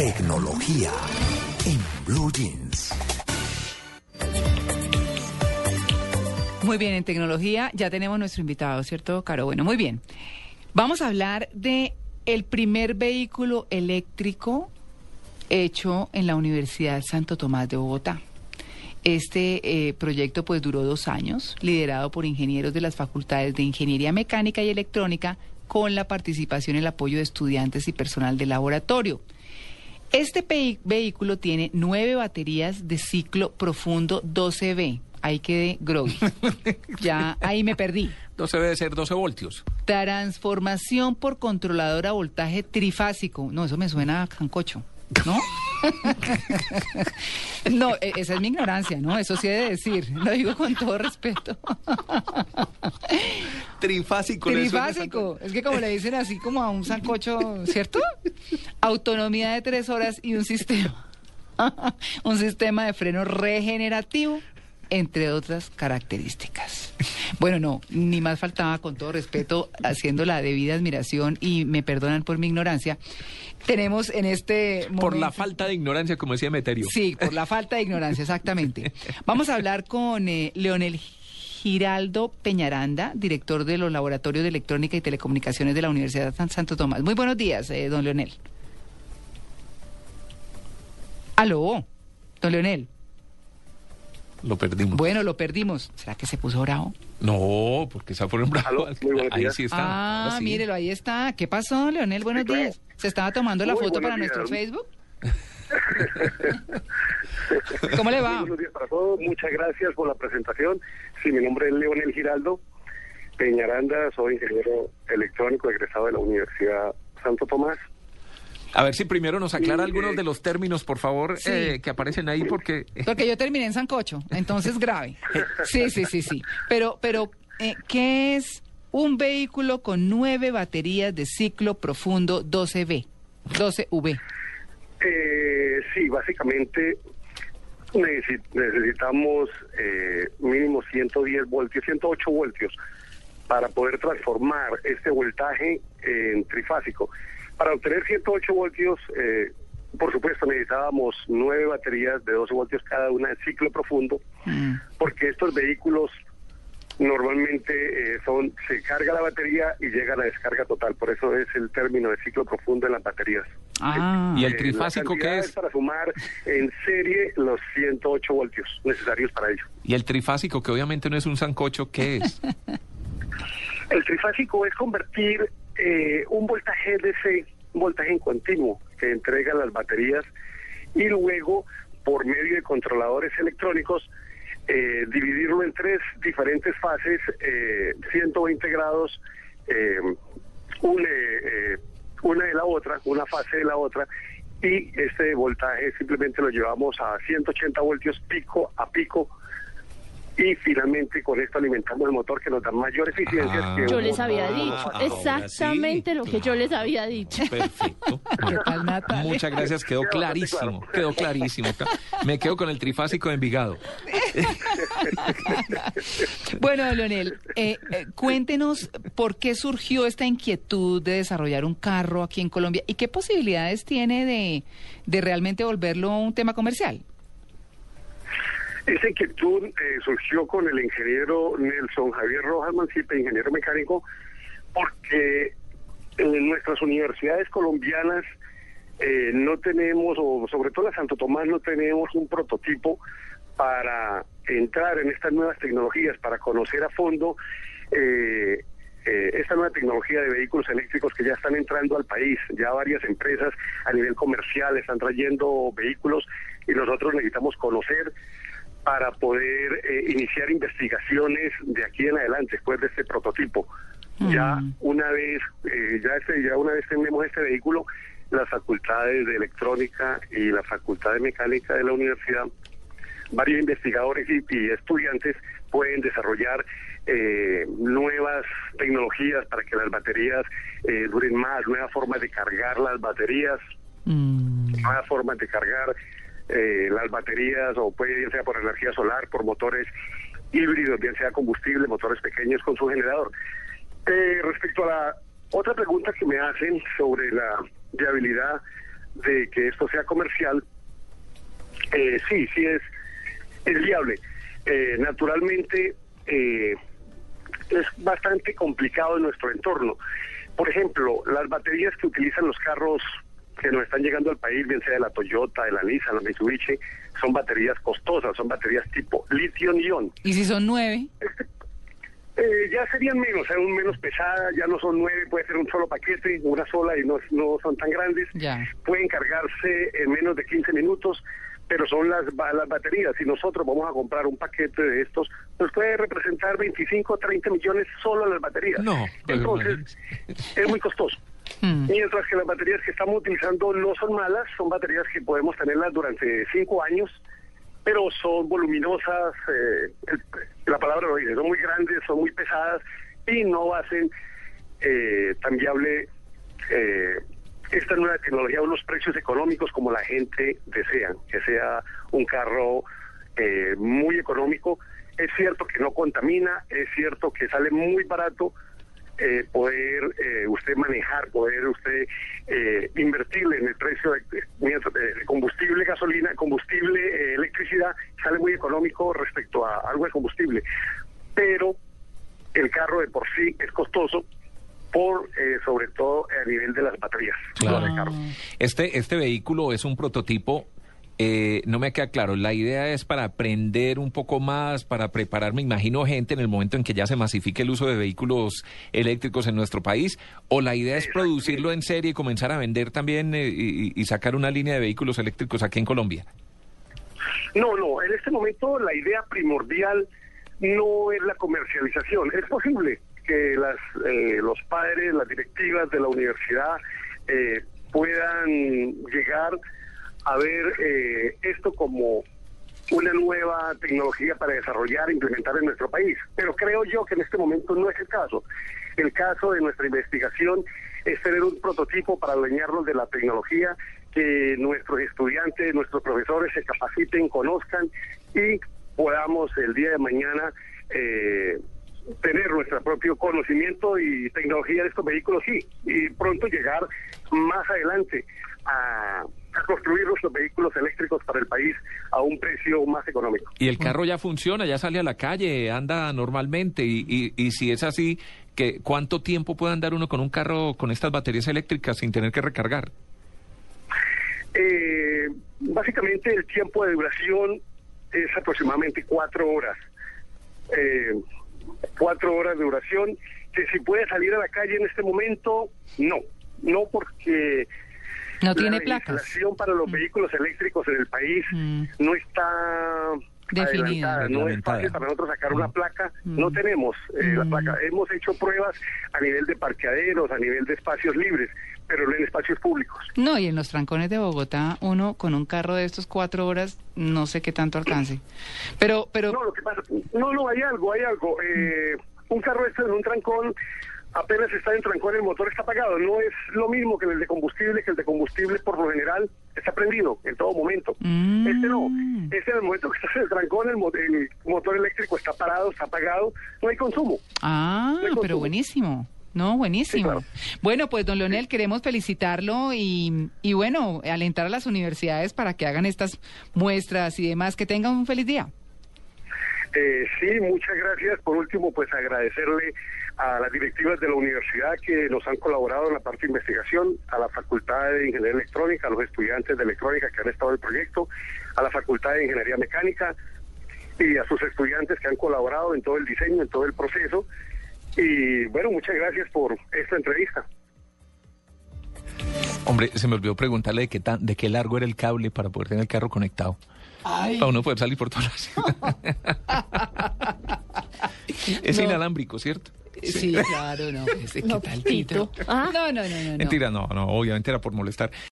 Tecnología en Blue Jeans. Muy bien, en tecnología ya tenemos nuestro invitado, ¿cierto, Caro? Bueno, muy bien. Vamos a hablar de el primer vehículo eléctrico hecho en la Universidad Santo Tomás de Bogotá. Este eh, proyecto pues duró dos años, liderado por ingenieros de las facultades de Ingeniería Mecánica y Electrónica, con la participación y el apoyo de estudiantes y personal de laboratorio. Este vehículo tiene nueve baterías de ciclo profundo 12B. Ahí quedé groggy. ya ahí me perdí. 12 debe ser 12 voltios. Transformación por controlador a voltaje trifásico. No, eso me suena a cancocho, ¿no? no, e- esa es mi ignorancia, ¿no? Eso sí he de decir. Lo digo con todo respeto. Trifásico. ¿le suena Trifásico. Es que como le dicen así como a un sancocho, ¿cierto? Autonomía de tres horas y un sistema. un sistema de freno regenerativo, entre otras características. Bueno, no, ni más faltaba, con todo respeto, haciendo la debida admiración y me perdonan por mi ignorancia. Tenemos en este momento... Por la falta de ignorancia, como decía Meterio. Sí, por la falta de ignorancia, exactamente. Vamos a hablar con eh, Leonel Giraldo Peñaranda, director de los laboratorios de electrónica y telecomunicaciones de la Universidad San Santo Tomás. Muy buenos días, eh, don Leonel. Aló, don Leonel. Lo perdimos. Bueno, lo perdimos. ¿Será que se puso bravo? No, porque se muy buenos Ahí sí está. ah, sí. mírelo, ahí está. ¿Qué pasó, Leonel? Buenos claro. días. ¿Se estaba tomando la Muy foto para nuestro. Facebook? ¿Cómo le va? Buenos días para todos. Muchas gracias por la presentación. Sí, mi nombre es Leonel Giraldo Peñaranda. Soy ingeniero electrónico egresado de la Universidad Santo Tomás. A ver si primero nos aclara Sí, algunos eh, de los términos, por favor, Sí. eh, que aparecen ahí, porque... Porque yo terminé en Sancocho, entonces grave. Sí, sí, sí, sí. Pero, pero, eh, ¿qué es un vehículo con nueve baterías de ciclo profundo 12V? 12V. Eh, sí, básicamente necesi- necesitamos eh, mínimo 110 voltios, 108 voltios para poder transformar este voltaje en trifásico. Para obtener 108 voltios, eh, por supuesto, necesitábamos nueve baterías de 12 voltios cada una en ciclo profundo, Mm. porque estos vehículos normalmente eh, son se carga la batería y llega a la descarga total. Por eso es el término de ciclo profundo en las baterías. Ah, Y el Eh, trifásico, ¿qué es? Para sumar en serie los 108 voltios necesarios para ello. Y el trifásico, que obviamente no es un sancocho, ¿qué es? El trifásico es convertir eh, un voltaje DC, un voltaje en continuo que entregan las baterías y luego por medio de controladores electrónicos eh, dividirlo en tres diferentes fases, eh, 120 grados, eh, una, eh, una de la otra, una fase de la otra, y este voltaje simplemente lo llevamos a 180 voltios pico a pico. Y finalmente con esto alimentamos el motor que nos da mayor eficiencia. Ah. que Yo les había motor dicho exactamente sí, lo que yo les había dicho. Perfecto. ¿Qué tal, Natalia? Muchas gracias, quedó clarísimo, quedó clarísimo. Me quedo con el trifásico de Envigado. Bueno, Leonel, eh, eh, cuéntenos por qué surgió esta inquietud de desarrollar un carro aquí en Colombia y qué posibilidades tiene de, de realmente volverlo un tema comercial. Esa inquietud eh, surgió con el ingeniero Nelson Javier Rojas Mancipe, ingeniero mecánico, porque en nuestras universidades colombianas eh, no tenemos, o sobre todo la Santo Tomás, no tenemos un prototipo para entrar en estas nuevas tecnologías, para conocer a fondo eh, eh, esta nueva tecnología de vehículos eléctricos que ya están entrando al país. Ya varias empresas a nivel comercial están trayendo vehículos y nosotros necesitamos conocer para poder eh, iniciar investigaciones de aquí en adelante, después de este prototipo. Ya Mm. una vez, eh, ya, este, ya una vez tenemos este vehículo, las facultades de electrónica y la facultad de mecánica de la universidad, varios investigadores y, y estudiantes pueden desarrollar eh, nuevas tecnologías para que las baterías eh, duren más, nuevas formas de cargar las baterías, Mm, nuevas formas de cargar eh, las baterías o puede bien sea por energía solar, por motores híbridos, bien sea combustible, motores pequeños con su generador. Eh, respecto a la otra pregunta que me hacen sobre la viabilidad de que esto sea comercial, eh, sí, sí es, es viable. Eh, naturalmente, eh, es bastante complicado en nuestro entorno. Por ejemplo, las baterías que utilizan los carros que nos están llegando al país, bien sea de la Toyota, de la Nissan, la Mitsubishi, son baterías costosas, son baterías tipo litio-ion. ¿Y si son nueve? Eh, ya serían menos, serían menos pesadas, ya no son nueve, puede ser un solo paquete, una sola y no, no son tan grandes. Ya. Pueden cargarse en menos de 15 minutos, pero son las, las baterías. Si nosotros vamos a comprar un paquete de estos, pues puede representar 25 o 30 millones solo las baterías. No, pues, Entonces, es muy costoso. Mm. Mientras que las baterías que estamos utilizando no son malas, son baterías que podemos tenerlas durante cinco años, pero son voluminosas, eh, la palabra lo dice, son muy grandes, son muy pesadas y no hacen eh, tan viable eh, esta nueva tecnología a unos precios económicos como la gente desea, que sea un carro eh, muy económico. Es cierto que no contamina, es cierto que sale muy barato, eh, poder eh, usted manejar, poder usted eh, invertirle en el precio de, de- de combustible, gasolina, combustible, eh, electricidad, sale muy económico respecto a algo de combustible. Pero el carro de por sí es costoso por eh, sobre todo a nivel de las baterías. Claro. Este, este vehículo es un prototipo. Eh, no me queda claro. La idea es para aprender un poco más, para preparar, me imagino, gente en el momento en que ya se masifique el uso de vehículos eléctricos en nuestro país. O la idea es producirlo en serie y comenzar a vender también eh, y, y sacar una línea de vehículos eléctricos aquí en Colombia. No, no, en este momento la idea primordial no es la comercialización. Es posible que las, eh, los padres, las directivas de la universidad eh, puedan llegar a ver eh, esto como una nueva tecnología para desarrollar e implementar en nuestro país. Pero creo yo que en este momento no es el caso. El caso de nuestra investigación es tener un prototipo para adueñarnos de la tecnología, que nuestros estudiantes, nuestros profesores se capaciten, conozcan y podamos el día de mañana eh, tener nuestro propio conocimiento y tecnología de estos vehículos, sí, y pronto llegar más adelante a, a construir nuestros vehículos eléctricos para el país a un precio más económico. Y el carro ya funciona, ya sale a la calle, anda normalmente. Y, y, y si es así, que ¿cuánto tiempo puede andar uno con un carro con estas baterías eléctricas sin tener que recargar? Eh, básicamente el tiempo de duración es aproximadamente cuatro horas. Eh, cuatro horas de duración, que si puede salir a la calle en este momento, no. No porque No tiene la placas. legislación para los vehículos eléctricos en el país Mm. no está Definida. adelantada, no es fácil para nosotros sacar una placa, Mm. no tenemos eh, la Mm. placa, hemos hecho pruebas a nivel de parqueaderos, a nivel de espacios libres, pero no en espacios públicos. No, y en los trancones de Bogotá, uno con un carro de estos cuatro horas, no sé qué tanto alcance. Pero, pero, No, lo que pasa, no, no, hay algo, hay algo. Eh, un carro este en un trancón, apenas está en trancón, el motor está apagado. No es lo mismo que el de combustible, que el de combustible por lo general está prendido en todo momento. Mm. Este no, este en el momento que estás en el trancón, el, mo- el motor eléctrico está parado, está apagado, no hay consumo. ah, consumo. pero buenísimo. No, buenísimo. Sí, claro. Bueno, pues don Leonel, queremos felicitarlo y, y bueno, alentar a las universidades para que hagan estas muestras y demás. Que tengan un feliz día. Eh, sí, muchas gracias. Por último, pues agradecerle a las directivas de la universidad que nos han colaborado en la parte de investigación, a la Facultad de Ingeniería Electrónica, a los estudiantes de electrónica que han estado en el proyecto, a la Facultad de Ingeniería Mecánica y a sus estudiantes que han colaborado en todo el diseño, en todo el proceso. Y bueno, muchas gracias por esta entrevista. Hombre, se me olvidó preguntarle de qué, tan, de qué largo era el cable para poder tener el carro conectado. Para uno poder salir por todas las Es No. inalámbrico, ¿cierto? Sí, claro, no. Ese, ¿Qué No, tal, Tito. Tito? Ah. No, no, no, no. no. Mentira, no, no, obviamente era por molestar.